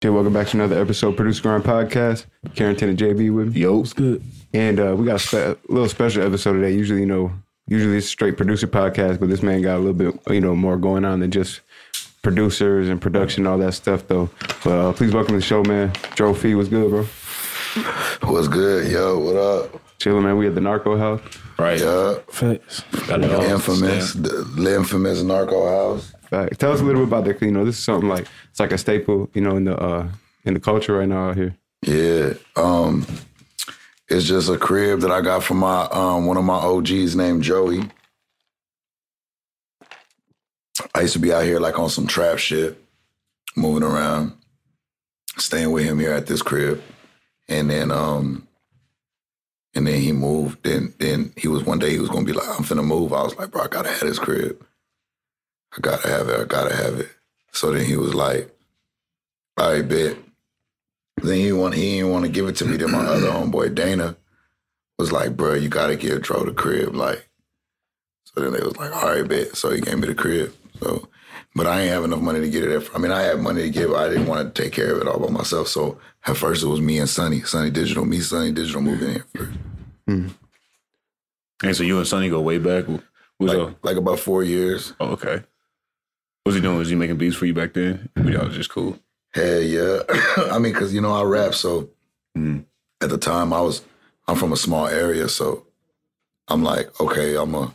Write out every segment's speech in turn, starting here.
Okay, welcome back to another episode of Producer Grind Podcast. Carrington and JB with me. Yo, it's good. And uh, we got a, spe- a little special episode today. Usually, you know, usually it's a straight producer podcast, but this man got a little bit, you know, more going on than just producers and production, all that stuff, though. But uh, please welcome to the show, man. Joe Fee, what's good, bro? What's good, yo? What up? Chilling, man. We at the Narco House. Right. Yeah, Facts. Got it all. infamous, Damn. the infamous Narco House. Fact. Tell us a little bit about that. You know, this is something like it's like a staple, you know, in the uh, in the culture right now out here. Yeah, um, it's just a crib that I got from my um one of my OGs named Joey. I used to be out here like on some trap shit, moving around, staying with him here at this crib, and then um, and then he moved. Then then he was one day he was gonna be like, I'm finna move. I was like, bro, I gotta have this crib. I gotta have it. I gotta have it. So then he was like, all right, bet. Then he want he didn't want to give it to me. Then my other homeboy Dana was like, bro, you gotta give Dro the crib. Like, so then they was like, all right, bet. So he gave me the crib. So, but I ain't have enough money to get it. At, I mean, I had money to give. I didn't want to take care of it all by myself. So at first it was me and Sonny, Sonny Digital, me, Sonny Digital moving in first. Hmm. And so you and Sonny go way back. Who's Like, like about four years. Oh, okay. What's he doing? Was he making beats for you back then? Y'all was just cool. Hell yeah. I mean, cause you know I rap, so Mhm. at the time I was I'm from a small area, so I'm like, okay, I'm a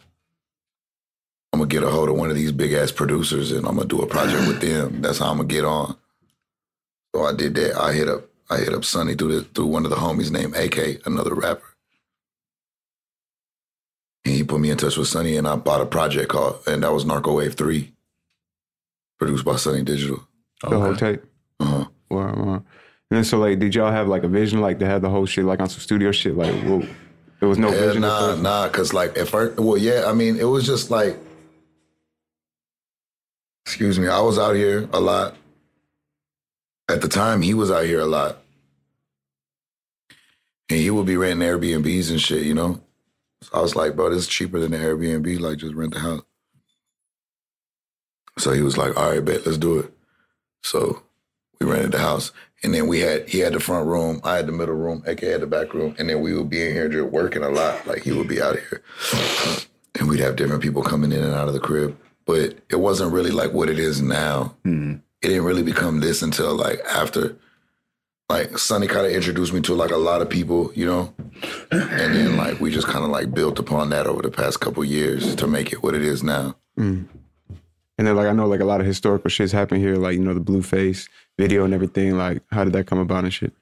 I'm gonna get a hold of one of these big ass producers and I'm gonna do a project with them. That's how I'm gonna get on. So I did that. I hit up I hit up Sonny through through one of the homies named AK, another rapper. And he put me in touch with Sonny and I bought a project called and that was Narco Wave 3. Produced by Sonny Digital. The whole tape. Uh-huh. Wow, wow. And then so like, did y'all have like a vision, like to have the whole shit like on some studio shit? Like, well, there was no Hell vision. at nah, nah, cause like at first, well, yeah, I mean, it was just like, excuse me, I was out here a lot. At the time, he was out here a lot, and he would be renting Airbnbs and shit, you know. So I was like, bro, this is cheaper than the Airbnb. Like, just rent the house. So he was like, all right, bet, let's do it. So we rented the house. And then we had he had the front room, I had the middle room, AK had the back room, and then we would be in here just working a lot. Like he would be out here. And we'd have different people coming in and out of the crib. But it wasn't really like what it is now. Mhm. It didn't really become this until like after like Sonny kind of introduced me to like a lot of people, you know? And then like we just kind of like built upon that over the past couple years to make it what it is now. Mm. And then like I know like a lot of historical shits happen here, like you know the Blueface video and everything. Like, how did that come about and shit?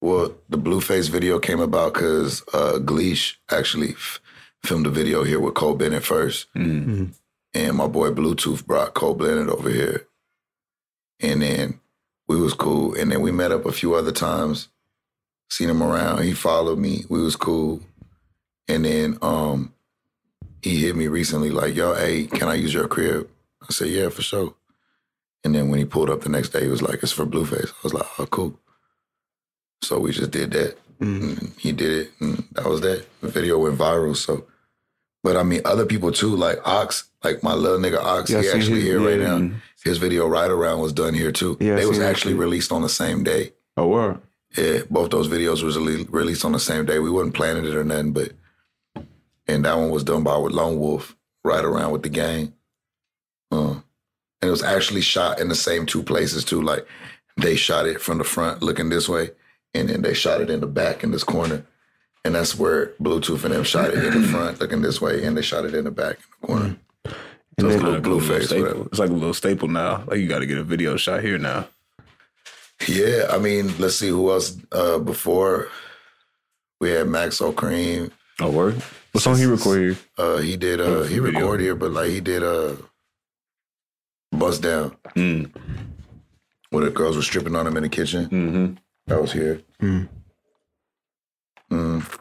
Well, the Blueface video came about because uh, Gleesh actually f- filmed a video here with Cole Bennett first. Mhm. And my boy Bluetooth brought Cole Bennett over here. And then we was cool. And then we met up a few other times, seen him around. He followed me. We was cool. And then um, he hit me recently like, yo, hey, can I use your crib? I said, yeah, for sure. And then when he pulled up the next day, he was like, it's for Blueface. I was like, oh, cool. So we just did that. Mm. And he did it, and that was that. The video went viral. So, but I mean, other people too, like Ox, like my little nigga Ox, Yeah, he actually his- here right yeah. now. His video right around was done here too. Yeah, they was actually released on the same day. Oh, word. Yeah, both those videos was released on the same day. We wasn't planning it or nothing, but and that one was done by with Lone Wolf right around with the gang. Uh, and it was actually shot in the same two places too. Like they shot it from the front looking this way, and then they shot it in the back in this corner. And that's where Bluetooth and them shot it in the front looking this way, and they shot it in the back in the corner. And So it's then. Like a little Blueface, staple. It's like a little staple now. Like you got to get a video shot here now. Yeah, I mean, let's see who else uh, before. We had Maxo Kream. Oh, word. What song he record here? Uh, he did. Uh, he recorded here, but like he did. Uh, bust down Mm. where the girls were stripping on him in the kitchen. hmm That was here. Mm. Mm.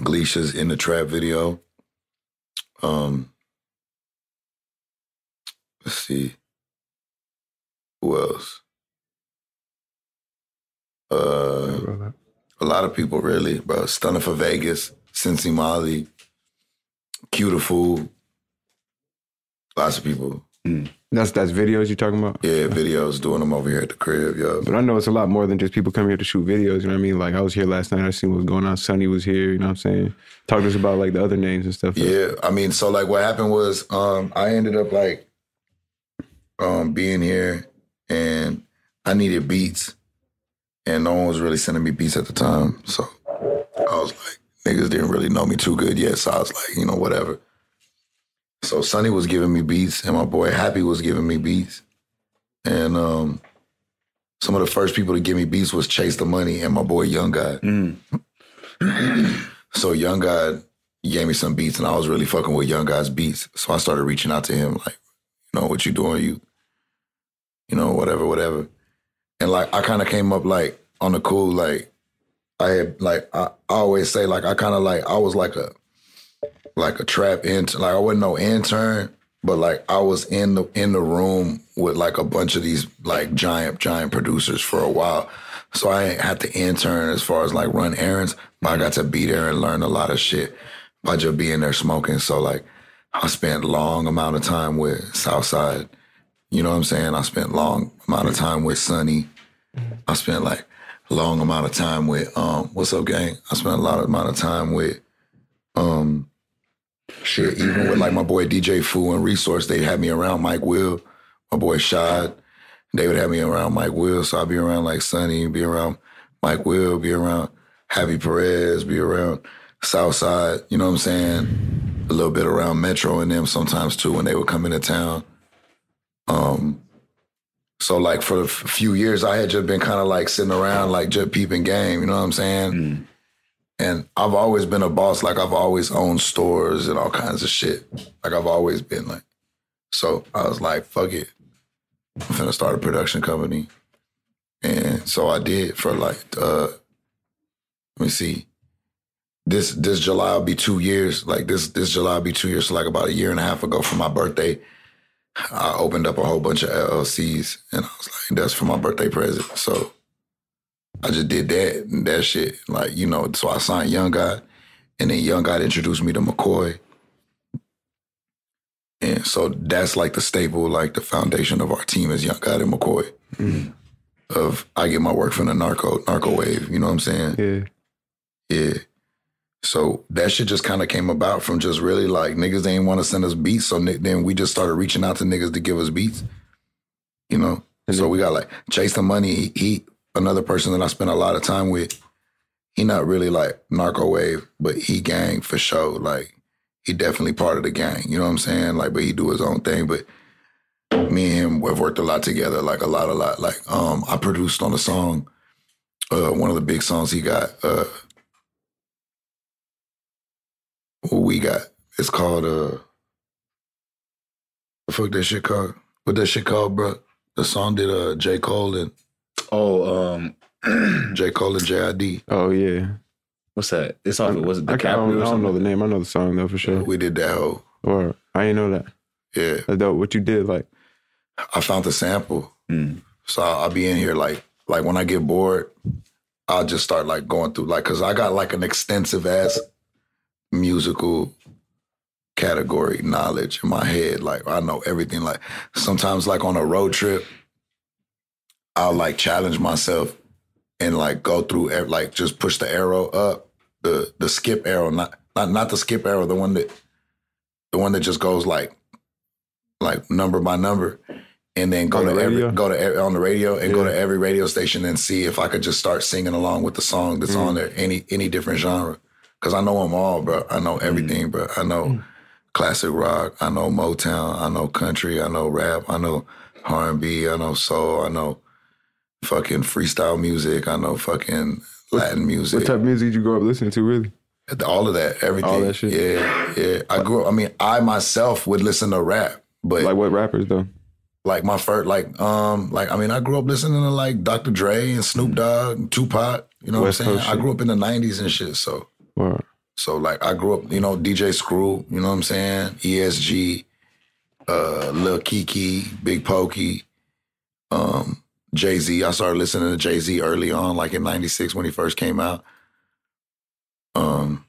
Glicia's in the trap video. Um, let's see. Who else? Uh, a lot of people really, bro. Stunna 4 Vegas, Cincy Molly, Cutiful. Lots of people. That's that's videos you're talking about. Yeah, videos doing them over here at the crib. Yeah. But I know it's a lot more than just people coming here to shoot videos. You know what I mean? Like I was here last night. I seen what was going on. Sonny was here. You know what I'm saying? Talk to us about like the other names and stuff. Yeah, I mean, so like what happened was um I ended up like um being here and I needed beats and no one was really sending me beats at the time. So I was like, niggas didn't really know me too good yet. So I was like, you know, whatever. So Sonny was giving me beats and my boy Happy was giving me beats. And um some of the first people to give me beats was Chase the Money and my boy Young God. Mm. So Young God gave me some beats, and I was really fucking with Young God's beats. So I started reaching out to him, like, you know, what you doing? You, you know, whatever, whatever. And like, I kind of came up like on the cool, like, I had like I, I always say like I kind of like I was like a like a trap intern. Like I wasn't no intern, but like I was in the in the room with like a bunch of these like giant giant producers for a while. So I ain't had to intern as far as like run errands, but I got to be there and learn a lot of shit by just being there smoking. So like I spent long amount of time with Southside. You know what I'm saying? I spent long amount of time with Sonny. I spent like long amount of time with um what's up gang? I spent a lot of amount of time with um shit, even with like my boy DJ Fu and Resource, they had me around Mike Will, my boy Shad. They would have me around Mike Will, so I'd be around like Sonny, be around Mike Will, be around Happy Perez, be around Southside, you know what I'm saying? A little bit around Metro and them sometimes too when they would come into town. Um so like for a few years I had just been kind of like sitting around like just peeping game, you know what I'm saying? And I've always been a boss. Like I've always owned stores and all kinds of shit. Like I've always been like. So I was like, fuck it. I'm gonna start a production company. And so I did for like uh let me see. This this July will be two years. Like this this July will be two years. So like about a year and a half ago for my birthday, I opened up a whole bunch of LLCs and I was like, that's for my birthday present. So I just did that and that shit. Like, you know, so I signed Young God, and then Young God introduced me to McCoy. And so that's like the staple, like the foundation of our team is Young God and McCoy. Mm-hmm. Of I get my work from the narco narco wave, you know what I'm saying? Yeah. Yeah. So that shit just kind of came about from just really like niggas they ain't want to send us beats. So then we just started reaching out to niggas to give us beats. You know? So we got like Chase the Money. He, he another person that I spent a lot of time with. He not really like narco wave, but he gang for sure. Like he definitely part of the gang. You know what I'm saying? Like, but he do his own thing. But me and him we've worked a lot together, like a lot, a lot. Like um, I produced on a song, uh, one of the big songs he got. Uh, we got? It's called uh, the fuck that shit called? What that shit called, bro? The song did uh J Cole and Oh, um, J Cole and JID. Oh yeah. what's that? It's off. Was it I, can't- I don't, I don't know the name. I know the song though for sure. We did that whole Or I didn't know that. yeah. That's dope. What you did, like, I found the sample. Mm. So I'll, I'll be in here like like when I get bored, I'll just start like going through like because I got like an extensive ass musical category knowledge in my head. Like I know everything. Like sometimes like on a road trip, I'll like challenge myself and like go through like just push the arrow up the the skip arrow not not not the skip arrow the one that the one that just goes like like number by number and then go On to the every go to every, on the radio and go to every radio station and see if I could just start singing along with the song that's Mm. on there any any different genre. Because I know them all bro. I know everything bro. I know Mm. classic rock. I know Motown. I know country. I know rap. I know R&B I know soul. I know fucking freestyle music I know fucking Latin music what type of music did you grow up listening to? Really? all of that everything All that shit? yeah yeah I grew up I mean I myself would listen to rap but Like what rappers though? like my first like um like I mean I grew up listening to like Dr. Dre and Snoop Dogg and Tupac. You know West what I'm saying? Coast I grew up in the nineties and shit. So Or so like I grew up, you know, DJ Screw, you know what I'm saying? ESG, uh Lil Keke, Big Pokey, um, Jay Z. I started listening to Jay Z early on, like in '96 when he first came out. Um,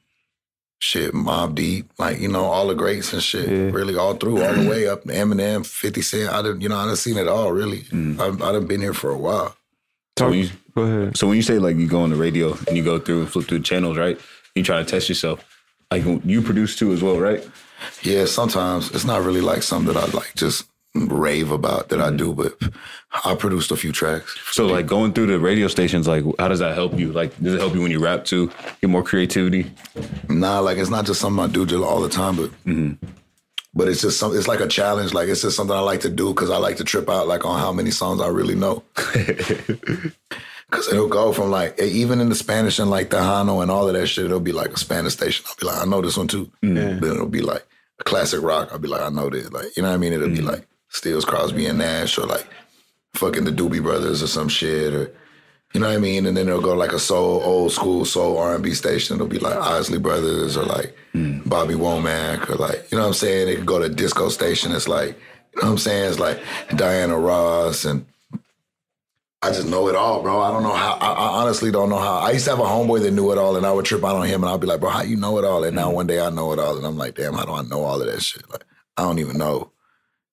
shit, Mobb Deep, like you know all the greats and shit, Yeah. really all through, all the way up Eminem, Fifty Cent. I didn't, you know, I done seen it all. Really, I've, I done been here for a while. So when, you, Go ahead. so when you say like you go on the radio and you go through and flip through the channels, right? You try to test yourself. Like you produce too as well, right? Yeah, sometimes it's not really like something that I like just rave about that I mm-hmm. do, but I produced a few tracks. So like going through the radio stations, like how does that help you? Like does it help you when you rap too? Get more creativity? Nah, like it's not just something I do all the time, but mm-hmm. but it's just something. It's like a challenge. Like it's just something I like to do because I like to trip out like on how many songs I really know. Because it'll go from like even in the Spanish and like Tejano and all of that shit, it'll be like a Spanish station. I'll be like, I know this one too. Mm-hmm. Then it'll be like a classic rock. I'll be like, I know this. Like you know what I mean? It'll be like Stills, Crosby, and Nash, or like fucking the Doobie Brothers or some shit, or you know what I mean? And then it'll go like a soul, old school soul R and B station. It'll be like Isley Brothers or like Bobby Womack or like you know what I'm saying. It could go to disco station. It's like you know what I'm saying. It's like Diana Ross and I just know it all, bro. I don't know how. I, I honestly don't know how. I used to have a homeboy that knew it all, and I would trip out on him, and I'd be like, bro, how you know it all? And now one day I know it all, and I'm like, damn, how do I know all of that shit? Like I don't even know.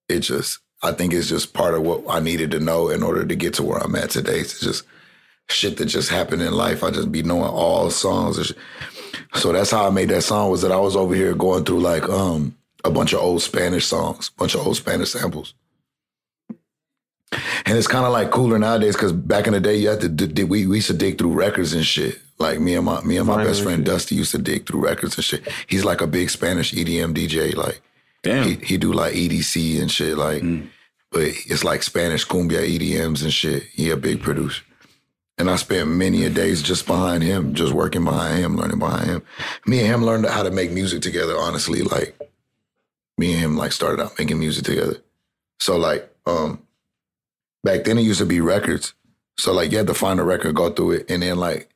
It just. I think it's just part of what I needed to know in order to get to where I'm at today. It's just shit that just happened in life. I just be knowing all songs. So that's how I made that song. Was that I was over here going through like um a bunch of old Spanish songs, a bunch of old Spanish samples. And it's kind of like cooler nowadays because back in the day, you had to d- we, we used to dig through records and shit. Like me and my me and my best friend. Dusty used to dig through records and shit. He's like a big Spanish EDM DJ. Like Damn. he, he do like EDC and shit. Like, but it's like Spanish cumbia EDMs and shit. He a big producer. And I spent many a days just behind him, just working behind him, learning behind him. Me and him learned how to make music together, honestly. Like me and him like started out making music together. So like um back then it used to be records. So like you had to find a record, go through it, and then like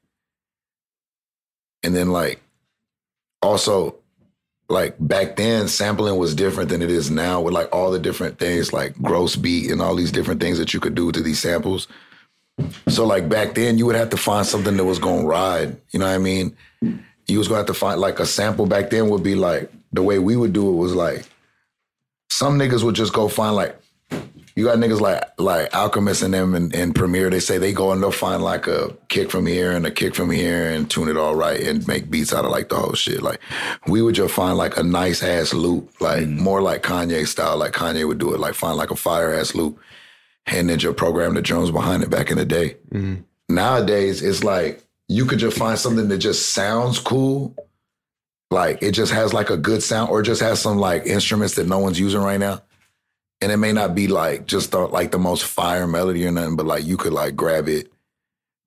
and then like also like back then sampling was different than it is now with like all the different things like gross beat and all these different things that you could do to these samples. So like back then you would have to find something that was gonna ride. You know what I mean? You was gonna have to find like a sample back then would be like the way we would do it was like some niggas would just go find like you got niggas like like Alchemist and them and, and Premier. They say they go and they'll find like a kick from here and a kick from here and tune it all right and make beats out of like the whole shit. Like we would just find like a nice ass loop, like mm. more like Kanye style. Like Kanye would do it, like find like a fire ass loop and then just program the drums behind it back in the day. Mm-hmm. Nowadays, it's like you could just find something that just sounds cool. Like it just has like a good sound or just has some like instruments that no one's using right now. And it may not be like just the, like the most fire melody or nothing, but like you could like grab it,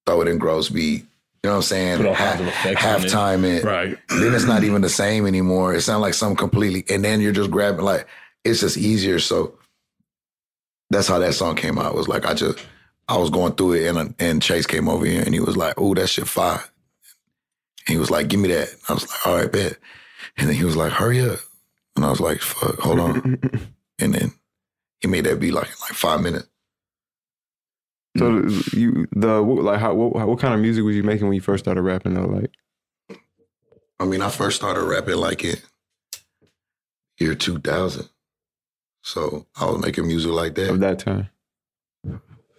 throw it in gross beat. You know what I'm saying? Put all Ha- kinds of effects on it. it. Right. Then it's not even the same anymore. It sounds like something completely, and then you're just grabbing like it's just easier. So that's how that song came out. It was like I just I was going through it, and and Chase came over here, and he was like, "Oh, that shit fire." And he was like, "Give me that." I was like, "All right, bet." And then he was like, "Hurry up," and I was like, "Fuck, hold on." and then he made that beat like in like five minutes. So you the like how what, what kind of music was you making when you first started rapping though? Like I mean, I first started rapping like in year 2000. So I was making music like that. of that time.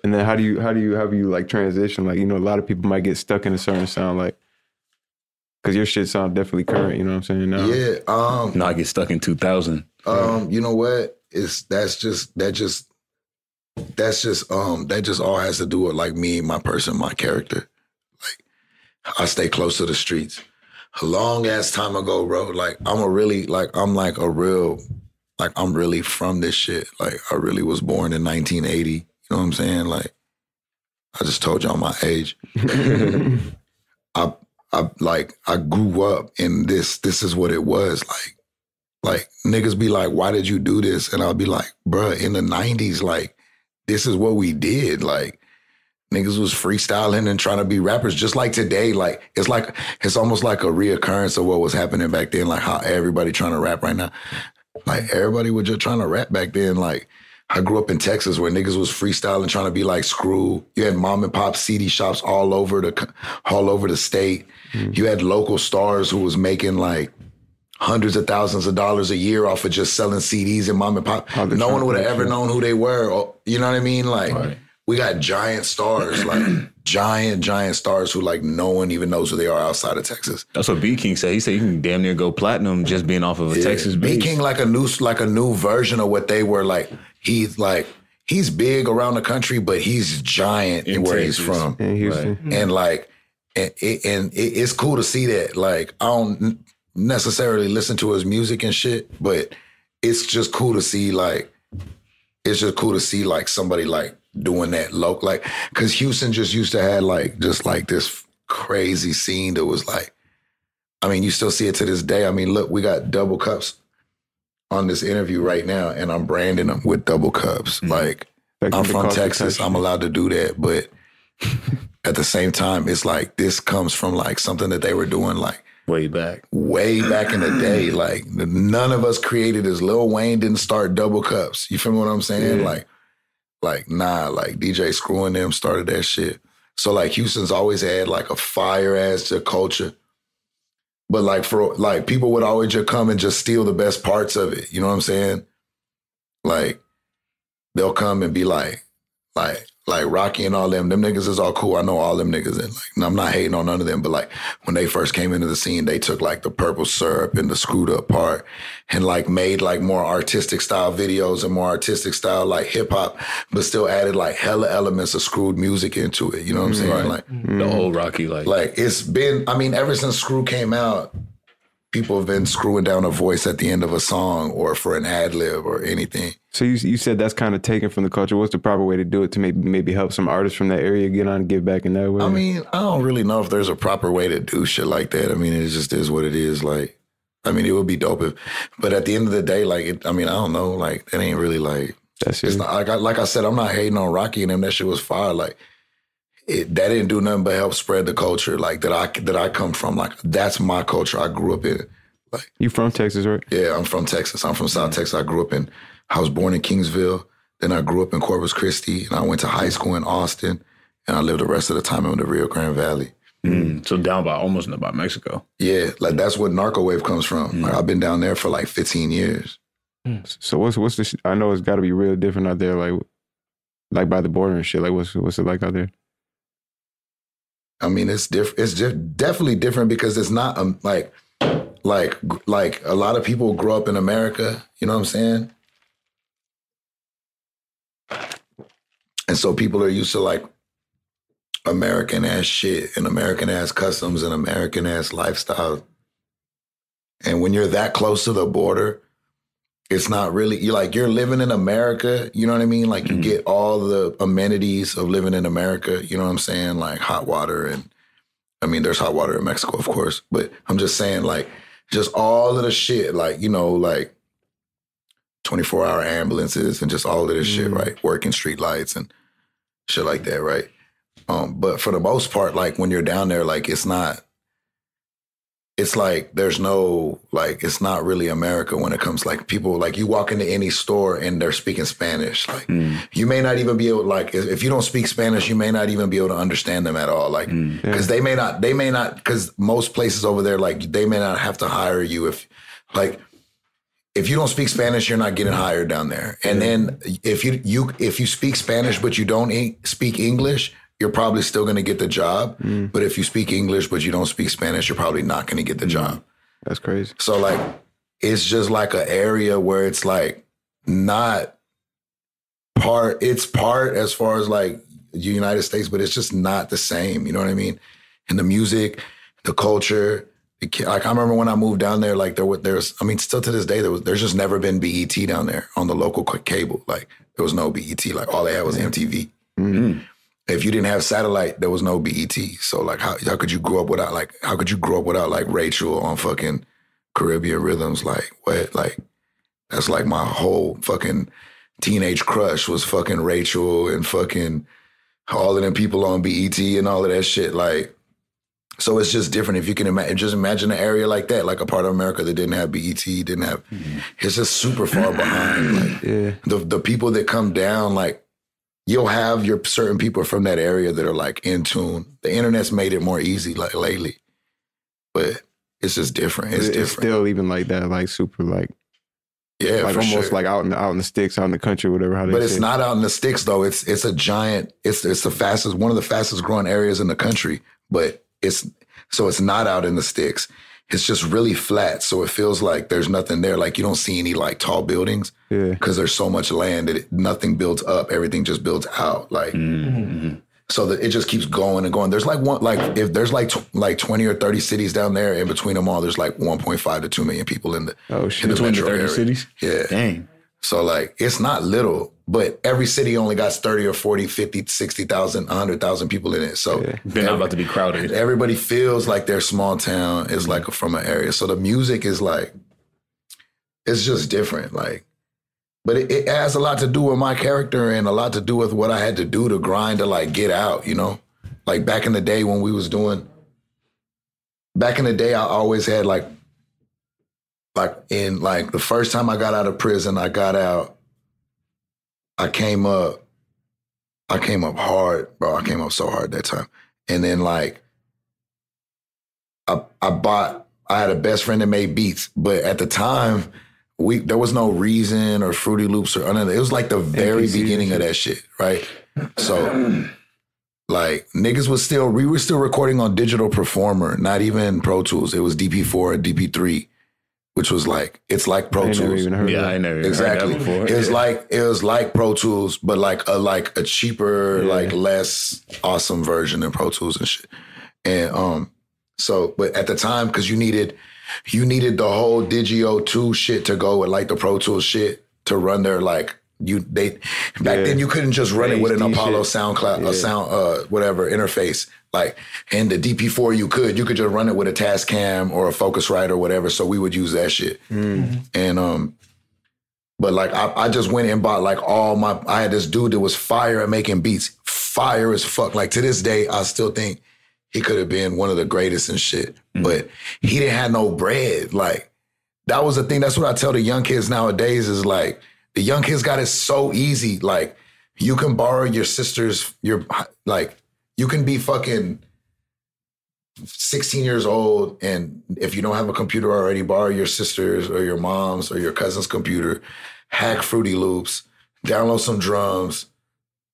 And then how do you how do you how do you like transition? Like you know, a lot of people might get stuck in a certain sound, like because your shit sound definitely current. You know what I'm saying? Now. Yeah. Um, No, I get stuck in 2000. um, you know what? It's that's just that just that's just um that just all has to do with like me, my person, my character. Like I stay close to the streets. A long ass time ago, bro. Like I'm a really like I'm like a real like I'm really from this shit. Like I really was born in 1980. You know what I'm saying? Like I just told y'all my age. I I like I grew up in this. This is what it was like. Like niggas be like, "Why did you do this?" And I'll be like, "Bruh, in the '90s, like this is what we did. Like niggas was freestyling and trying to be rappers, just like today. Like it's like it's almost like a reoccurrence of what was happening back then. Like how everybody trying to rap right now. Like everybody was just trying to rap back then. Like I grew up in Texas where niggas was freestyling, trying to be like Screw. You had mom and pop CD shops all over the all over the state. Mm. You had local stars who was making like hundreds of thousands of dollars a year off of just selling CDs and mom and pop. No one would have ever known who they were. Or, you know what I mean? Like Right. we got giant stars, like giant, giant stars who like no one even knows who they are outside of Texas. That's what BeatKing said. He said you can damn near go platinum just being off of a Texas B. King like a new like a new version of what they were like. He's like he's big around the country, but he's giant In where he's from. in Houston. and like and, it, and it, it's cool to see that like i don't n- necessarily listen to his music and shit but it's just cool to see like it's just cool to see like somebody like doing that low like because houston just used to have like just like this crazy scene that was like i mean you still see it to this day. I mean look we got double cups on this interview right now and i'm branding them with double cups. Like Like I'm from Texas. I'm allowed to do that, but at the same time, it's like this comes from like something that they were doing like Way back. way back in the day. Like none of us created this. Lil Wayne didn't start double cups. You feel what I'm saying? Yeah. Like, like nah. Like DJ screwing them started that shit. So like Houston's always had like a fire ass to culture. But like for like people would always just come and just steal the best parts of it. You know what I'm saying? Like they'll come and be like, like, like Rocky and all them, them niggas is all cool. I know all them niggas. And like, and I'm not hating on none of them, but like when they first came into the scene, they took like the purple syrup and the screwed up part and like made like more artistic style videos and more artistic style like hip hop, but still added like hella elements of screwed music into it. You know what I'm mm-hmm. saying? Right. Like, The old Rocky, like, like it's been, I mean, ever since Screw came out, people have been screwing down a voice at the end of a song or for an ad lib or anything. So you you said that's kind of taken from the culture. What's the proper way to do it to maybe maybe help some artists from that area get on and give back in that way? I mean, I don't really know if there's a proper way to do shit like that. I mean, it just is what it is. Like, I mean, it would be dope if, but at the end of the day, like, it, I mean, I don't know. Like, it ain't really like, that's it. not like I, like I said, I'm not hating on Rocky and them. That shit was fire. Like, it, that didn't do nothing but help spread the culture. Like that I that I come from. Like that's my culture. I grew up in. it. You from Texas, right? Yeah, I'm from Texas. I'm from South Texas. I grew up in, I was born in Kingsville. Then I grew up in Corpus Christi, and I went to high school in Austin, and I lived the rest of the time in the Rio Grande Valley. mm, so down by almost by Mexico. Yeah, like that's what Narco Wave comes from. Like I've been down there for like 15 years. So what's what's the? I know it's got to be real different out there, like like by the border and shit. Like what's what's it like out there? I mean, it's diff- It's just definitely different because it's not um, like, like, like a lot of people grow up in America. You know what I'm saying? And so people are used to like American ass shit and American ass customs and American ass lifestyle. And when you're that close to the border, it's not really you like you're living in America, you know what I mean? Like you Mhm. get all the amenities of living in America, you know what I'm saying? Like hot water and I mean there's hot water in Mexico, of course, but I'm just saying like just all of the shit, like, you know, like 24 hour ambulances and just all of this shit, Mm. right? Working street lights and shit like that, right? Um, but for the most part, like when you're down there, like it's not it's like there's no like it's not really America when it comes like people like you walk into any store and they're speaking Spanish. Like Mm, you may not even be able like if, if you don't speak Spanish, you may not even be able to understand them at all. Like mm, because they may not they may not because most places over there like they may not have to hire you if like if you don't speak Spanish, you're not getting hired down there. And then if you you if you speak Spanish but you don't e- speak English, you're probably still going to get the job. Mm, But if you speak English but you don't speak Spanish, you're probably not going to get the job. that's crazy. So like it's just like an area where it's like not part it's part as far as like the United States, but it's just not the same. You know what I mean? And the music, the culture. the Like I remember when I moved down there, like there was there's I mean, still to this day, there was there's just never been BET down there on the local cable. Like there was no BET. Like all they had was MTV. mm. If you didn't have satellite, there was no BET. So like how how could you grow up without like how could you grow up without like Rachel on fucking Caribbean rhythms? Like what? Like that's like my whole fucking teenage crush was fucking Rachel and fucking all of them people on BET and all of that shit. Like so it's just different if you can imagine just imagine an area like that, like a part of America that didn't have BET, didn't have mm-hmm. it's just super far behind. Like Yeah, the the people that come down, like you'll have your certain people from that area that are like in tune. The internet's made it more easy like lately, but it's just different. It's, It's, different. still even like that, like super, like yeah, like almost sure. like out in the, out in the sticks, out in the country, whatever. How they But it's it. not out in the sticks though. It's it's a giant. It's it's the fastest one of the fastest growing areas in the country. But it's so it's not out in the sticks. It's just really flat, so it feels like there's nothing there. Like you don't see any like tall buildings Yeah, because there's so much land that it, nothing builds up. Everything just builds out. Like mm-hmm. so that it just keeps going and going. There's like one like if there's like tw- like 20 or 30 cities down there. In between them all, there's like 1.5 to 2 million people in the Oh, in shit. the Between the metro 30 area. cities? Yeah. Dang. So like it's not little, but every city only got 30 or 40, 50, 60,000, 100,000 people in it. So They're not about to be crowded. everybody feels like their small town is like from an area. So the music is like it's just different. Like but it, it has a lot to do with my character and a lot to do with what I had to do to grind to like get out, you know? Like back in the day when we was doing back in the day I always had like like in like the first time I got out of prison, I got out, I came up, I came up hard, bro. I came up so hard that time. And then like I I bought I had a best friend that made beats, but at the time we there was no reason or Fruity Loops or none. It was like the very and beginning of that shit, right? So like niggas was still we were still recording on digital performer, not even Pro Tools. It was DP4 or DP3, which was like it's like Pro I ain't never Tools. even heard Yeah, of I that. ain't never Exactly. heard that before. It was Yeah. like it was like Pro Tools, but like a like a cheaper, Yeah. like less awesome version than Pro Tools and shit. And um, so but at the time, because you needed you needed the whole Digi 002 shit to go with like the Pro Tools shit to run their like you they back Yeah. then you couldn't just run it with an Apollo shit. SoundCloud Yeah. a sound uh whatever interface. Like in the DP4 you could you could just run it with a Tascam or a Focusrite or whatever. So we would use that shit. And um but like I, I just went and bought like all my I had this dude that was fire at making beats. Fire as fuck. Like to this day, I still think he could have been one of the greatest and shit. But he didn't have no bread. Like that was the thing. That's what I tell the young kids nowadays is like the young kids got it so easy. Like you can borrow your sister's your like you can be fucking 16 years old and if you don't have a computer already borrow your sister's or your mom's or your cousin's computer hack fruity loops download some drums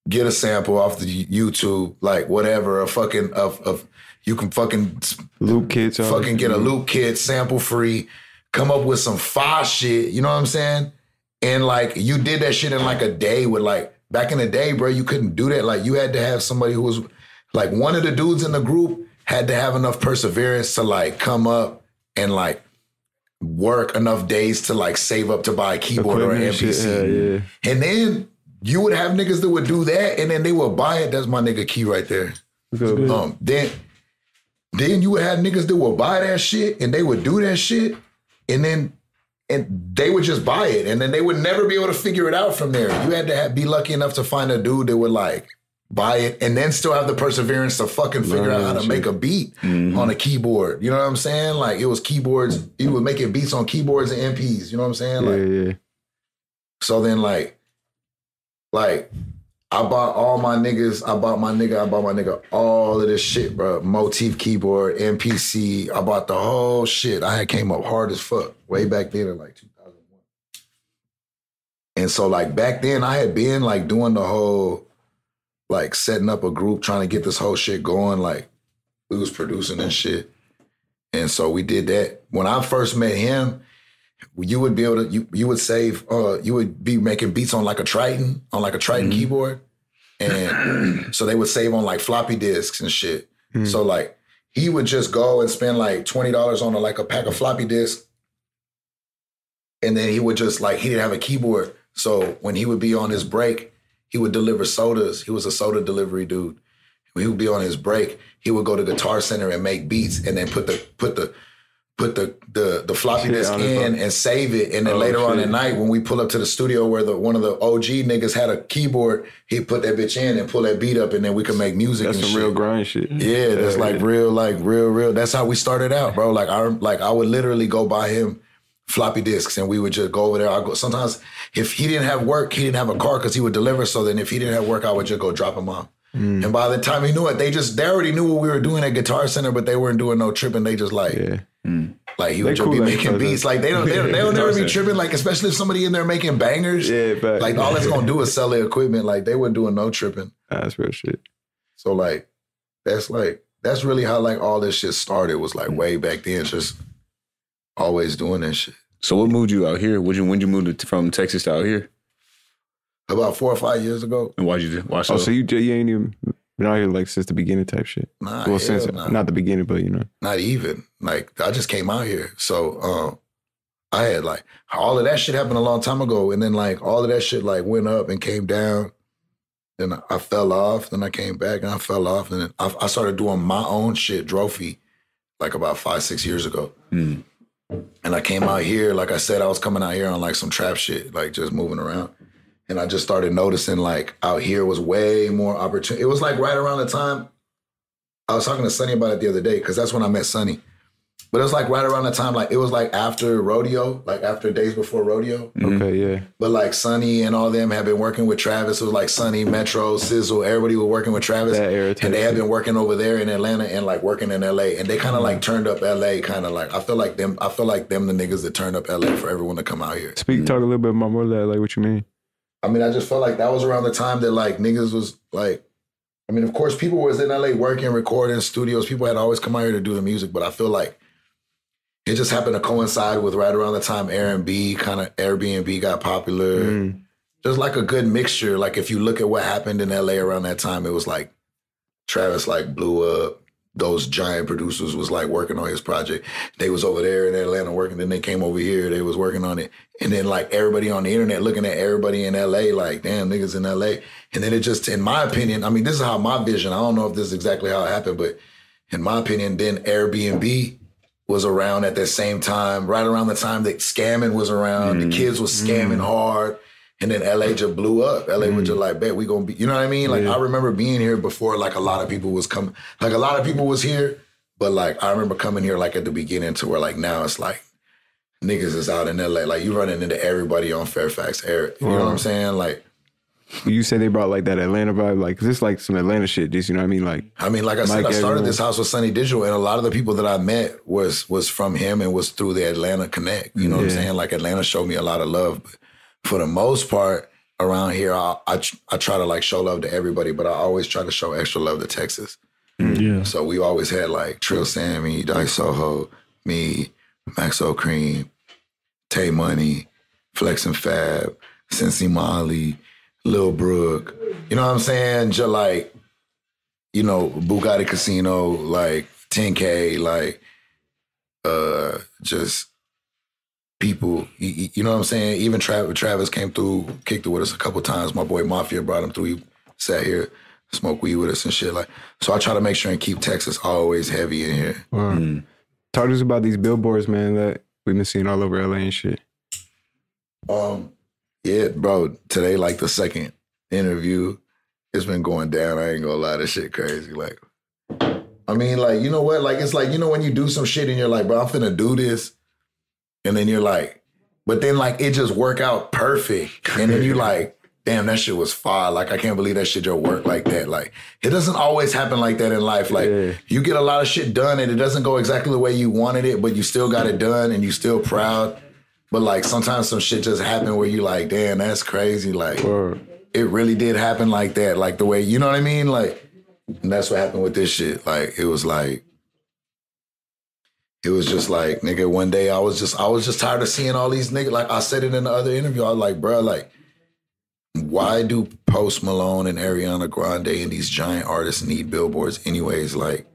get a sample off the youtube like whatever a fucking of of you can fucking Loop kits. fucking get a loop kit, sample free, come up with some fire shit. You know what I'm saying? And like you did that shit in like a day with like back in the day, bro. You couldn't do that. Like you had to have somebody who was like one of the dudes in the group had to have enough perseverance to like come up and like work enough days to like save up to buy a keyboard or an Equipment shit, MPC. yeah, yeah. And then you would have niggas that would do that and then they would buy it. That's my nigga key right there. Good. Um, then then you would have niggas that would buy that shit and they would do that shit and then and they would just buy it and then they would never be able to figure it out from there. You had to have, be lucky enough to find a dude that would like buy it and then still have the perseverance to fucking figure Learn out how to make a beat mm-hmm. on a keyboard. You know what I'm saying? Like it was keyboards. He was making beats on keyboards and MPs. You know what I'm saying? Yeah, Like yeah. so then like, like I bought all my niggas, I bought my nigga, I bought my nigga all of this shit, bro. Motif keyboard, MPC. I bought the whole shit. I had came up hard as fuck way back then in like 2001. And so like back then I had been like doing the whole like setting up a group, trying to get this whole shit going. Like we was producing and shit. And so we did that. When I first met him, you would be able to you you would save uh you would be making beats on like a Triton on like a Triton keyboard and so they would save on like floppy disks and shit so like he would just go and spend like $20 on a, like a pack of floppy disks and then he would just like he didn't have a keyboard so when he would be on his break he would deliver sodas he was a soda delivery dude when he would be on his break he would go to guitar center and make beats and then put the put the put the the, the floppy disk in and save it and then Oh, later on at night when we pull up to the studio where the one of the OG niggas had a keyboard he'd put that bitch in and pull that beat up and then we could make music That's and some shit. real grind shit. Yeah, that's Yeah, like yeah. real, like real, real. That's how we started out, bro. Like I like I would literally go buy him floppy disks and we would just go over there. I go sometimes if he didn't have work, he didn't have a car because he would deliver. So then if he didn't have work, I would just go drop him off. Mm. And by the time he knew it, they just they already knew what we were doing at Guitar Center, but they weren't doing no tripping. They just like Yeah. Like he would just cool be making brothers. beats. Like they don't, they don't, they'll never be tripping. Like especially if somebody in there making bangers. Yeah, but Like all it's gonna do is sell the equipment. Like they weren't doing no tripping. that's real shit. So like that's like that's really how like all this shit started. Was like way back then, just always doing that shit. So what moved you out here? Would you when you moved to, from Texas to out here? About four or five years ago. And why'd you why so? Oh, so you you ain't even been out here like since the beginning type shit. Nah, well, since nah. not the beginning, but you know. not even like I just came out here. So um I had like all of that shit happened a long time ago, and then like all of that shit like went up and came down. Then I- I fell off. Then I came back and I fell off. And then I, I started doing my own shit, Drophy, like about five six years ago. Hmm. And I came out here, like I said, I was coming out here on like some trap shit, like just moving around. And I just started noticing like out here was way more opportunity. It was like right around the time I was talking to Sonny about it the other day because that's when I met Sonny. But it was like right around the time, like it was like after rodeo, like after days before rodeo. Mhm. Okay, yeah. But like Sonny and all them have been working with Travis. It was like Sonny, Metro, Sizzle, everybody was working with Travis. That era and they had been working over there in Atlanta and like working in LA. And they kind of like turned up LA, kind of like I feel like them, I feel like them the niggas that turned up LA for everyone to come out here. Speak talk a little bit more of that, like what you mean. I mean, I just felt like that was around the time that like niggas was like, I mean, of course, people was in LA working, recording studios. People had always come out here to do the music, but I feel like it just happened to coincide with right around the time Airbnb kind of Airbnb got popular. Mm. Just like a good mixture. Like if you look at what happened in LA around that time, it was like Travis like blew up. Those giant producers was like working on his project. They was over there in Atlanta working. Then they came over here. They was working on it. And then like everybody on the internet looking at everybody in LA, like damn niggas in LA. And then it just, in my opinion, I mean, this is how my vision. I don't know if this is exactly how it happened, but in my opinion, then Airbnb was around at that same time, right around the time that scamming was around. The kids mm, was mm. scamming hard. And then LA just blew up. LA was just mm. like, bet we gonna be, you know what I mean? Like Yeah. I remember being here before like a lot of people was coming, like a lot of people was here, but like I remember coming here like at the beginning to where like now it's like niggas is out in LA. Like you running into everybody on Fairfax Eric. You know what I'm saying? Like, You say they brought like that Atlanta vibe, like it's like some Atlanta shit. Just you know what I mean? Like I mean, like I said, I started Evans. this house with Sonny Digital, and a lot of the people that I met was was from him and was through the Atlanta Connect. You know what I'm saying? Like Atlanta showed me a lot of love, but for the most part, around here, I, I I try to like show love to everybody, but I always try to show extra love to Texas. Mm-hmm. Yeah. So we always had like Trill Sammy, Dice Soho, me, Maxo Kream, Tay Money, Flex and Fab, Cincy Molly, Lil Brook. You know what I'm saying? Just like, you know, Bugatti Casino, like 10K, like uh just people, you, you- you know what I'm saying? Even Travis, Travis came through, kicked it with us a couple times. My boy Mafia brought him through. He sat here, smoked weed with us and shit. Like, so I try to make sure and keep Texas always heavy in here. Wow. Talk to us about these billboards, man, that we've been seeing all over LA and shit. Um, yeah, bro. Today, like the second interview, it's been going down. I ain't gonna lie, this shit crazy. Like, I mean, like, you know what? Like, it's like you know when you do some shit and you're like, bro, I'm finna do this, and then you're like, but then like it just work out perfect, and then you like. Damn, that shit was fire. Like, I can't believe that shit just worked like that. Like, it doesn't always happen like that in life. Like, Yeah. you get a lot of shit done and it doesn't go exactly the way you wanted it, but you still got it done and you still proud. But like sometimes some shit just happen where you like, damn, that's crazy. Like Or it really did happen like that. Like the way you know what I mean? Like and that's what happened with this shit. Like it was like it was just like, nigga, one day I was just I was just tired of seeing all these niggas. Like I said it in the other interview. I was like, bro, like, why do Post Malone and Ariana Grande and these giant artists need billboards anyways? Like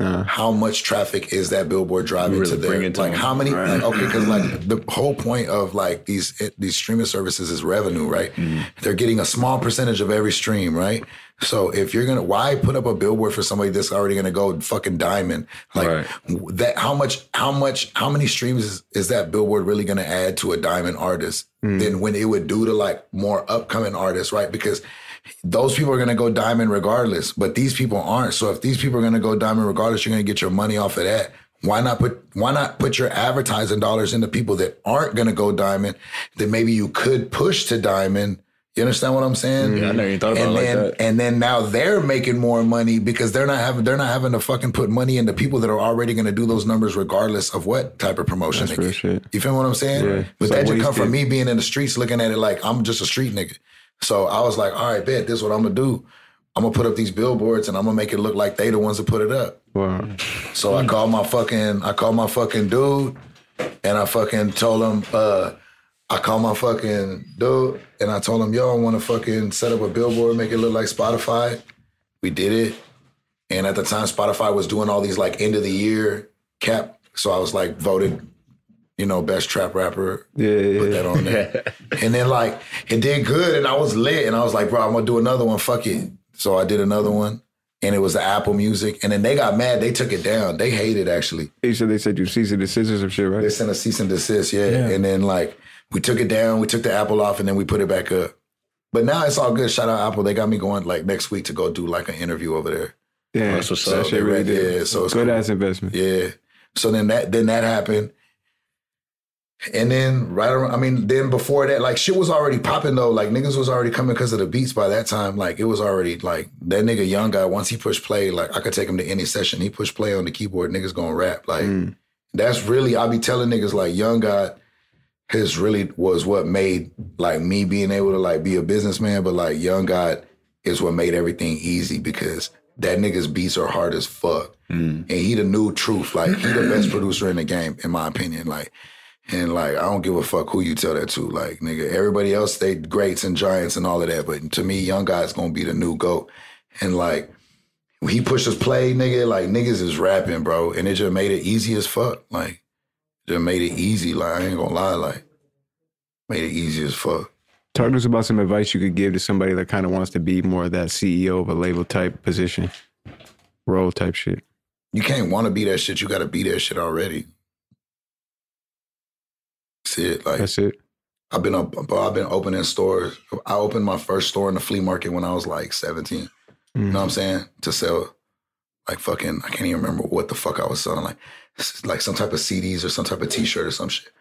uh, how much traffic is that billboard driving Really to their bring it to like them. how many Right. like, okay because like the whole point of like these these streaming services is revenue right Mm-hmm. they're getting a small percentage of every stream right so if you're gonna why put up a billboard for somebody that's already gonna go fucking diamond like Right. that how much how much how many streams is, is that billboard really gonna add to a diamond artist than when it would do to like more upcoming artists right because those people are going to go diamond regardless, but these people aren't. So if these people are going to go diamond regardless, you're going to get your money off of that. Why not put why not put your advertising dollars into people that aren't going to go diamond that maybe you could push to diamond, You understand what I'm saying? Yeah, I never even thought about and it like then, that. And then now they're making more money because they're not having they're not having to fucking put money into people that are already going to do those numbers regardless of what type of promotion That's they get. shit. You feel what I'm saying? Yeah. But It's that like just come from me being in the streets looking at it like I'm just a street nigga. So I was like, all right, bet this is what I'm gonna do. I'm gonna put up these billboards and I'm gonna make it look like they the ones that put it up. Wow. So I called my fucking I called my fucking dude and I fucking told him uh I called my fucking dude and I told him, yo, I wanna fucking set up a billboard, make it look like Spotify. We did it. And at the time Spotify was doing all these like end of the year cap. So I was like voted, you know, best trap rapper. Yeah, yeah, Put that on there. and then like it did good and I was lit and I was like, bro, I'm gonna do another one. Fuck it. So I did another one. And it was the Apple Music. And then they got mad. They took it down. They hated actually. They said they said you cease and desist or some shit, right? They right? sent a cease and desist, yeah. And then like we took it down, we took the Apple off, and then we put it back up. But now it's all good. Shout out Apple. They got me going like next week to go do like an interview over there. Yeah, That's what's So up. that shit really they- did. yeah, so it's good cool. ass investment. Yeah. So then that then that happened. And then right around, I mean, then before that, like shit was already popping though. Like niggas was already coming because of the beats by that time. Like it was already like that nigga young guy, once he pushed play, like I could take him to any session. He pushed play on the keyboard, niggas gonna rap. Like Mm. that's really I be telling niggas like young God his really was what made like me being able to like be a businessman, but like young God is what made everything easy because that nigga's beats are hard as fuck. And he the new truth. Like he the best producer in the game, in my opinion. Like and like I don't give a fuck who you tell that to. Like nigga, everybody else they greats and giants and all of that. But to me, young guy's gonna be the new goat. And like when he pushes play, nigga, like niggas is rapping, bro. And it just made it easy as fuck. Like just made it easy. Like I ain't gonna lie, like made it easy as fuck. Talk to us about some advice you could give to somebody that kind of wants to be more of that CEO of a label type position, role type shit. You can't want to be that shit. You got to be that shit already. That's it. Like That's it. I've been up, bro, I've been opening stores. I opened my first store in the flea market when I was like 17. You know what I'm mm-hmm. saying? To sell like fucking, I can't even remember what the fuck I was selling. Like, like some type of CDs or some type of T-shirt or some shit.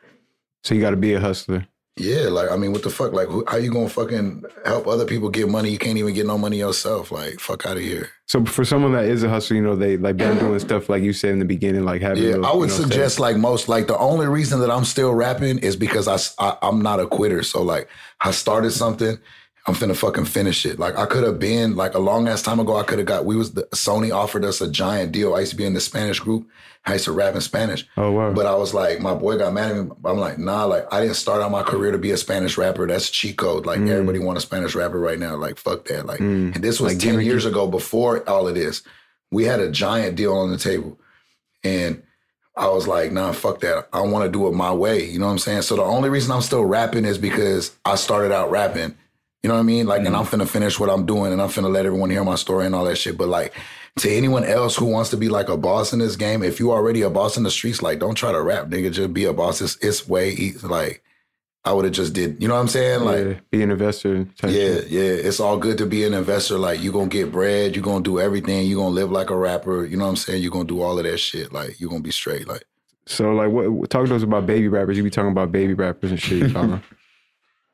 So you got to be a hustler. Yeah, like I mean, what the fuck? Like, who, how you gonna fucking help other people get money? You can't even get no money yourself. Like, fuck out of here. So for someone that is a hustler, you know, they like been doing stuff like you said in the beginning, like having. Yeah, little, I would you know, suggest like most like the only reason that I'm still rapping is because I I'm not a quitter. So like I started something, I'm finna fucking finish it. Like I could have been like a long ass time ago. I could have got. We was the, Sony offered us a giant deal. I used to be in the Spanish group. I used to rap in Spanish. Oh wow. But I was like, my boy got mad at me. I'm like, nah, like I didn't start out my career to be a Spanish rapper. That's cheat code. Like mm. everybody want a Spanish rapper right now. Like fuck that. Like, mm. and this was Like ten gimmicky. years ago. Before all of this, we had a giant deal on the table, and I was like, nah, fuck that. I want to do it my way. You know what I'm saying? So the only reason I'm still rapping is because I started out rapping. You know what I mean? Like, and I'm mm-hmm. finna finish what I'm doing, and I'm finna let everyone hear my story and all that shit. But like, to anyone else who wants to be like a boss in this game, if you already a boss in the streets, like, don't try to rap, nigga. Just be a boss. It's, it's way easy. Like, I would have just did. You know what I'm saying? Like, yeah, be an investor. Yeah, shit. yeah. It's all good to be an investor. Like you're gonna get bread, you're gonna do everything, you're gonna live like a rapper. You know what I'm saying? You're gonna do all of that shit. Like you're gonna be straight. Like So like, what? Talk to us about baby rappers. You be talking about baby rappers and shit.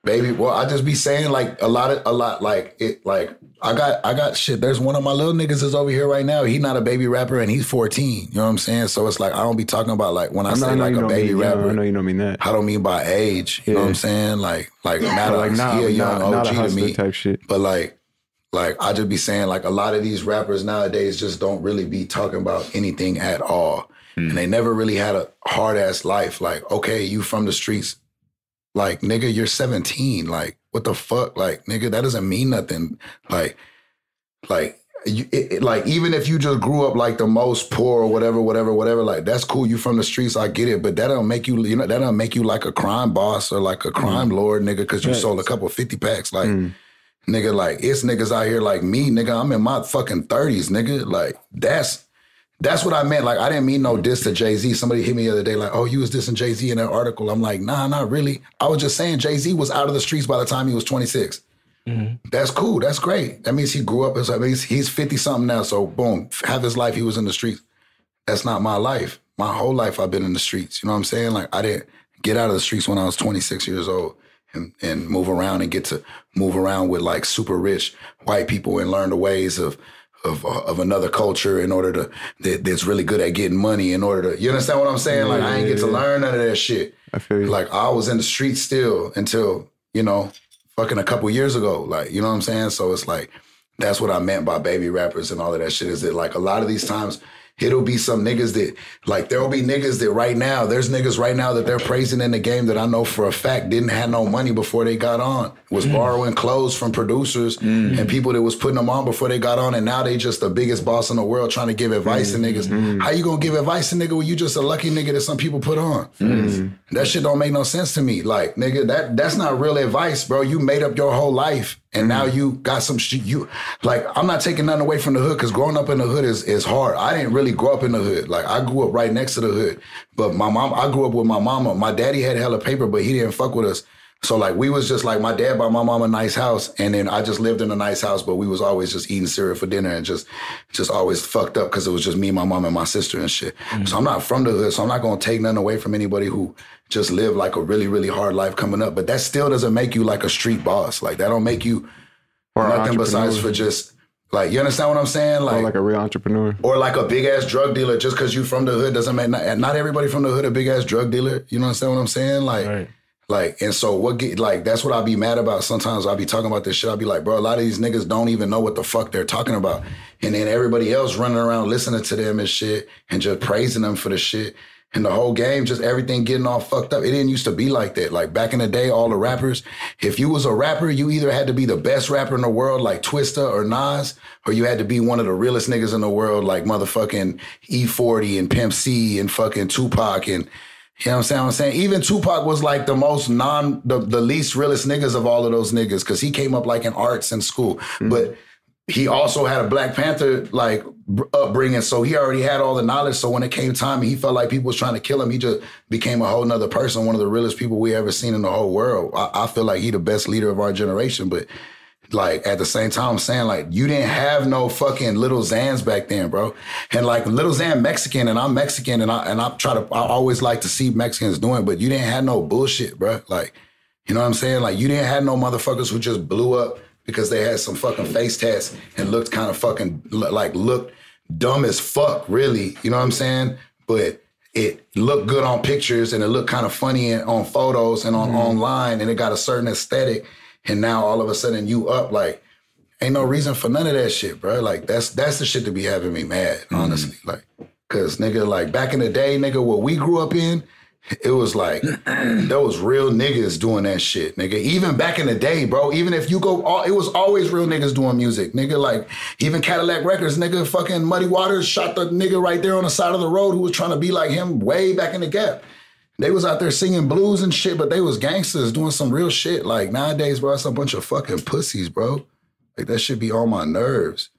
Baby, well, I just be saying like a lot of a lot like it like I got I got shit. There's one of my little niggas is over here right now. He not a baby rapper and he's 14. You know what I'm saying? So it's like I don't be talking about like when I, I say know like a baby me. rapper. I know you know mean that. I don't mean by age. You know what I'm saying? Like like not like not, he a young not, not a to me. type shit. But like, like I just be saying, like a lot of these rappers nowadays just don't really be talking about anything at all, hmm. and they never really had a hard ass life. Like, okay, you from the streets, like nigga, you're 17. Like, what the fuck, like nigga, that doesn't mean nothing. Like, like. You, it, it- like even if you just grew up like the most poor or whatever, whatever, whatever, like that's cool. You from the streets, I get it, but that don't make you, you know, that don't make you like a crime boss or like a crime lord, nigga, because you sold a couple fifty packs. Like, Mm. Nigga, like it's niggas out here like me, nigga. I'm in my fucking thirties, nigga. Like that's that's what I meant. Like I didn't mean no diss to Jay Z. Somebody hit me the other day, like, "Oh, you was dissing Jay Z in that article." I'm like, Nah, not really. I was just saying Jay Z was out of the streets by the time he was 26. Mm-hmm. That's cool. That's great. That means he grew up. That means he's 50 something now. So boom, half his life he was in the streets. That's not my life. My whole life I've been in the streets. You know what I'm saying? Like I didn't get out of the streets when I was 26 years old. and, and move around and get to move around with like super rich white people and learn the ways of of uh, of another culture in order to that, that's really good at getting money in order to you understand what I'm saying? Like I ain't get to learn none of that shit. I feel you. Like I was in the streets still until, you know, fucking a couple years ago. Like, you know what I'm saying? So it's like that's what I meant by baby rappers and all of that shit is that like a lot of these times it'll be some niggas that like there'll be niggas that right now there's niggas right now that they're praising in the game that I know for a fact didn't have no money before they got on. Was mm. borrowing clothes from producers mm. and people that was putting them on before they got on and now they just the biggest boss in the world trying to give advice to mm. niggas. How you gonna give advice to nigga when you just a lucky nigga that some people put on? That shit don't make no sense to me. Like nigga that that's not real advice bro. You made up your whole life and now mm-hmm. you got some shit you like i'm not taking nothing away from the hood because growing up in the hood is, is hard. I didn't really grow up in the hood. Like i grew up right next to the hood. But my mom i grew up with my mama. My daddy had hella paper but he didn't fuck with us so like we was just like my dad bought my mom a nice house and then i just lived in a nice house but we was always just eating cereal for dinner and just just always fucked up because it was just me my mom and my sister and shit so i'm not from the hood so i'm not gonna take nothing away from anybody who just lived like a really really hard life coming up but that still doesn't make you like a street boss like that don't make you Or nothing besides for just like you understand what I'm saying? Like Or like a real entrepreneur. or like a big ass drug dealer. Just because you from the hood doesn't make not, not everybody from the hood a big ass drug dealer. You know understand what I'm saying? Like Right. Like and so what get like that's what I be mad about. Sometimes I be talking about this shit. I be like, bro, a lot of these niggas don't even know what the fuck they're talking about, and then everybody else running around listening to them and shit and just praising them for the shit. And the whole game, just everything getting all fucked up. It didn't used to be like that. Like back in the day, all the rappers, if you was a rapper, you either had to be the best rapper in the world, like Twista or Nas, or you had to be one of the realest niggas in the world, like motherfucking E40 and Pimp C and fucking Tupac and you know what I'm saying? I'm saying even Tupac was like the most non, the, the least realest niggas of all of those niggas because he came up like in arts in school, mm-hmm. but he also had a Black Panther like br- upbringing, so he already had all the knowledge. So when it came time, he felt like people was trying to kill him. He just became a whole nother person, one of the realest people we ever seen in the whole world. I, I feel like he the best leader of our generation, but like at the same time, I'm saying like you didn't have no fucking little Xans back then, bro. And like little Xan Mexican, and I'm Mexican, and I and I try to I always like to see Mexicans doing, but you didn't have no bullshit, bro. Like you know what I'm saying? Like you didn't have no motherfuckers who just blew up because they had some fucking face tats and looked kind of fucking like looked dumb as fuck, really. You know what I'm saying? But it looked good on pictures and it looked kind of funny on photos and on mm-hmm. online and it got a certain aesthetic. And now all of a sudden you up like ain't no reason for none of that shit, bro. Like that's that's the shit to be having me mad, mm-hmm. honestly. Like, cause nigga, like back in the day, nigga, what we grew up in, it was like there was real niggas doing that shit, nigga. Even back in the day, bro. Even if you go, all, it was always real niggas doing music, nigga. Like even Cadillac Records, nigga. Fucking Muddy Waters shot the nigga right there on the side of the road who was trying to be like him way back in the gap. They was out there singing blues and shit, but they was gangsters doing some real shit. Like nowadays, bro, it's a bunch of fucking pussies, bro. Like that should be on my nerves.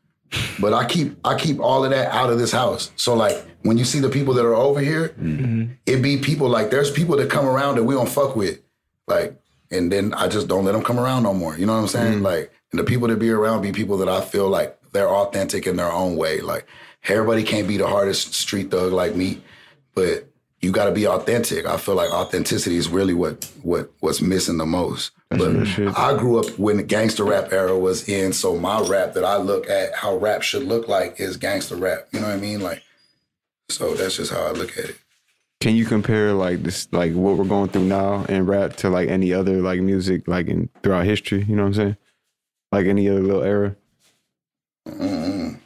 But I keep I keep all of that out of this house. So like when you see the people that are over here, mm-hmm. it be people like there's people that come around that we don't fuck with, like, and then I just don't let them come around no more. You know what I'm saying? Mm-hmm. Like, and the people that be around be people that I feel like they're authentic in their own way. Like everybody can't be the hardest street thug like me, but you got to be authentic. I feel like authenticity is really what what what's missing the most. but I grew up when the gangster rap era was in, so my rap that I look at how rap should look like is gangster rap. You know what I mean? Like, so that's just how I look at it. Can you compare like this, like what we're going through now in rap to like any other like music, like in throughout history? You know what I'm saying? Like any other little era. Mm-mm.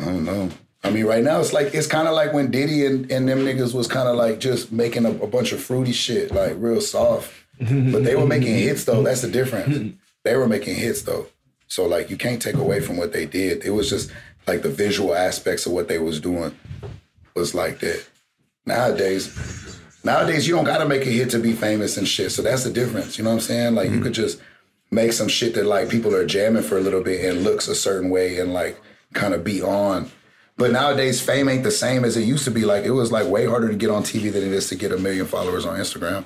I don't know. I mean, right now it's like it's kind of like when Diddy and, and them niggas was kind of like just making a, a bunch of fruity shit, like real soft. But they were making hits though. That's the difference. They were making hits though. So like you can't take away from what they did. It was just like the visual aspects of what they was doing was like that. Nowadays, nowadays you don't gotta make a hit to be famous and shit. So that's the difference. You know what I'm saying? Like you could just make some shit that like people are jamming for a little bit and looks a certain way and like kind of be on. But nowadays, fame ain't the same as it used to be. Like it was like way harder to get on TV than it is to get a million followers on Instagram.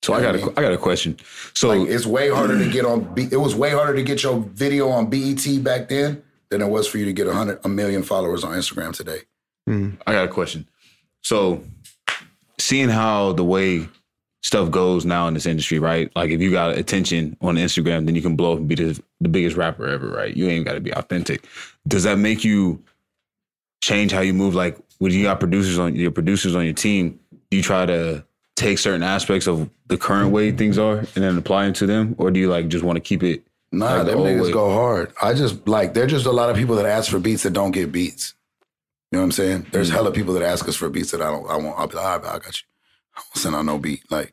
So I got a, I got a question. So Like it's way harder to get on. B- it was way harder to get your video on BET back then than it was for you to get a hundred, a million followers on Instagram today. Hmm. I got a question. So, seeing how the way stuff goes now in this industry, right? Like if you got attention on Instagram, then you can blow up and be the, the biggest rapper ever, right? You ain't got to be authentic. Does that make you change how you move? Like when you got producers on your producers on your team, do you try to take certain aspects of the current way things are and then apply them to them, or do you like just want to keep it? Nah, like the them old niggas way? go hard. I just like there's just a lot of people that ask for beats that don't get beats. You know what I'm saying? There's Mm-hmm. hella people that ask us for beats that I don't. I won't. I'll be like, all right, I got you. I won't send out no beat. Like,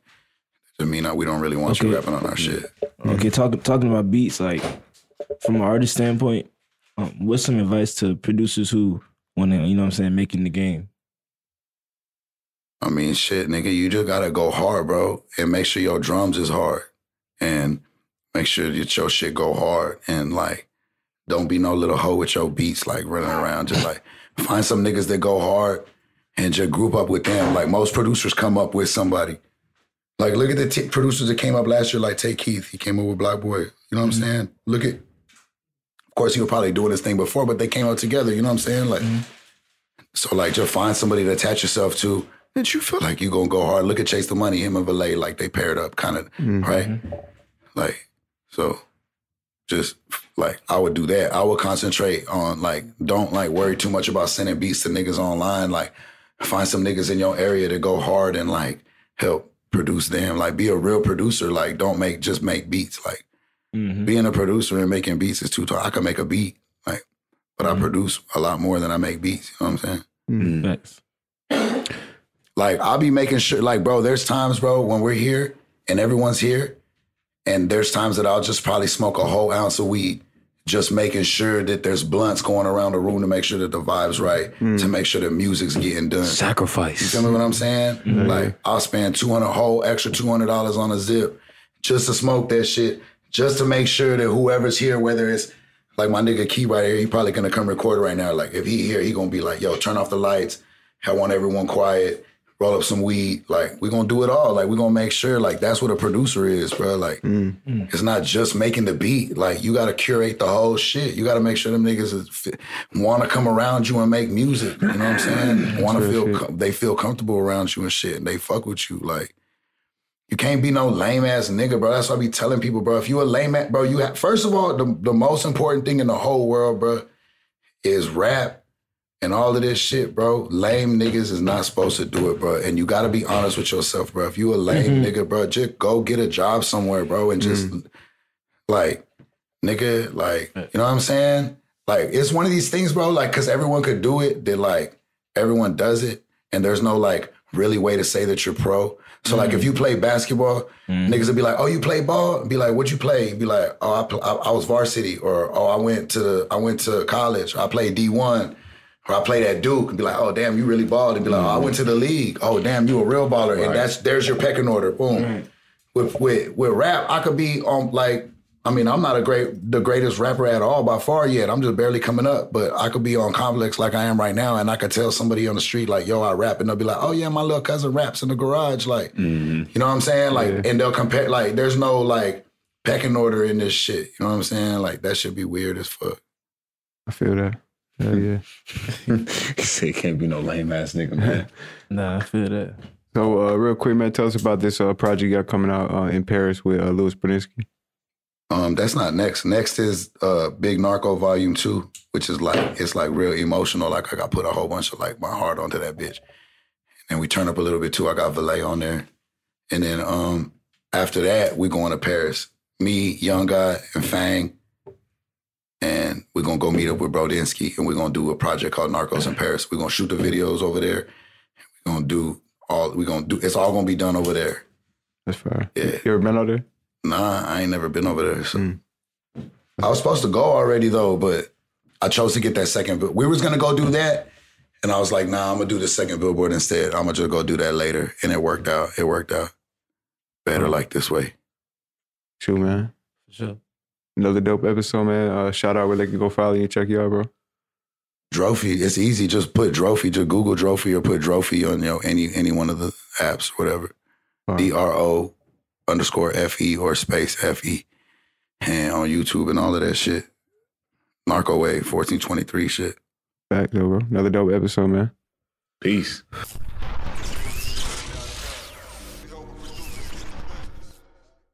to me, now we don't really want you rapping on our shit. Okay, talking talking about beats, like from an artist standpoint, um, what's some advice to producers who to, you know what I'm saying, making the game? I mean, shit, nigga, you just gotta go hard, bro, and make sure your drums is hard, and make sure that your shit go hard, and like, don't be no little hoe with your beats, like running around. Just like find some niggas that go hard, and just group up with them. Like most producers come up with somebody. Like look at the t- producers that came up last year, like Tay Keith. He came up with BlocBoy. You know what I'm mm-hmm. saying? Look at. Of course, he was probably doing this thing before, but they came out together. You know what I'm saying? Like. Mm-hmm. So like just find somebody to attach yourself to that you feel like you're gonna go hard. Look at Chase the Money, him and Valee, like they paired up kind of, mm-hmm. right? Like, so just like I would do that. I would concentrate on like don't like worry too much about sending beats to niggas online. Like find some niggas in your area to go hard and like help produce them. Like be a real producer. Like don't make just make beats. Like Mm-hmm. being a producer and making beats is too tall. I can make a beat, like, but I mm-hmm. produce a lot more than I make beats. You know what I'm saying? Mm-hmm. Facts. Like I'll be making sure, like, bro, there's times, bro, when we're here and everyone's here, and there's times that I'll just probably smoke a whole ounce of weed, just making sure that there's blunts going around the room to make sure that the vibe's right, to mm. make sure the music's getting done. Sacrifice. You feel me what I'm saying? Like I'll spend two hundred whole extra two hundred dollars on a zip just to smoke that shit, just to make sure that whoever's here, whether it's like my nigga Key right here, he probably gonna come record right now. Like if he here, he gonna be like, yo, turn off the lights. I want everyone quiet. Roll up some weed. Like we gonna do it all. Like we gonna make sure. Like that's what a producer is, bro. Like mm. it's not just making the beat. Like you gotta curate the whole shit. You gotta make sure them niggas want to come around you and make music. You know what I'm saying? Want to feel com- they feel comfortable around you and shit. And they fuck with you. Like you can't be no lame ass nigga, bro. That's what I be telling people, bro. If you a lame ass, bro, you have, first of all, the, the most important thing in the whole world, bro, is rap and all of this shit, bro. Lame niggas is not supposed to do it, bro. And you gotta be honest with yourself, bro. If you a lame mm-hmm. nigga, bro, just go get a job somewhere, bro, and just mm-hmm. like, nigga, like, you know what I'm saying? Like, it's one of these things, bro, like, cause everyone could do it, that like everyone does it, and there's no like really way to say that you're pro. So like if you mm. play basketball, mm. niggas would be like, "Oh, you play ball?" Be like, "What you play?" Be like, "Oh, I, pl- I I was varsity," or "Oh, I went to the I went to college. Or, I played D one." Or I played at Duke and be like, oh damn, you really balled, and be like, oh, I went to the mm. league. Oh damn, you a real baller, and that's there's your pecking order. Boom. With with with rap, I could be on like, I mean, I'm not a great the greatest rapper at all by far yet. I'm just barely coming up, but I could be on Complex like I am right now, and I could tell somebody on the street like, yo, I rap, and they'll be like, oh yeah, my little cousin raps in the garage, like, you know what I'm saying? Like, and they'll compare like, there's no like pecking order in this shit. You know what I'm saying? Like that should be weird as fuck. I feel that. Hell yeah. He said, can't be no lame ass nigga, man. Nah, I feel that. So, uh, real quick, man, tell us about this uh, project you got coming out uh, in Paris with uh, Louis Brodinski. Um, that's not next. Next is uh Big Narco Volume Two, which is like it's like real emotional. Like I got put a whole bunch of like my heart onto that bitch. And we turn up a little bit too. I got Valee on there. And then um after that, we going to Paris. Me, Young Guy, and Fang. And we're gonna go meet up with Brodinski and we're gonna do a project called Narcos in Paris. We're gonna shoot the videos over there. We're gonna do all we're gonna do it's all gonna be done over there. That's fire. Yeah. You ever been out there? Nah, I ain't never been over there. So. I was supposed to go already though, but I chose to get that second. But We was gonna go do that, and I was like, Nah, I'm gonna do the second billboard instead. I'm gonna just go do that later, and it worked out. It worked out better like this way. True, man. For sure. Another dope episode, man. Uh, shout out where they can go follow you and check you out, bro. Dro Fe, it's easy. Just put Dro Fe, just Google Dro Fe or put Dro Fe on you know any any one of the apps, whatever. Fire. D R O underscore F E or space F E, and on YouTube and all of that shit. Narco Wave, fourteen twenty three shit. Back though, bro. Another dope episode, man. Peace.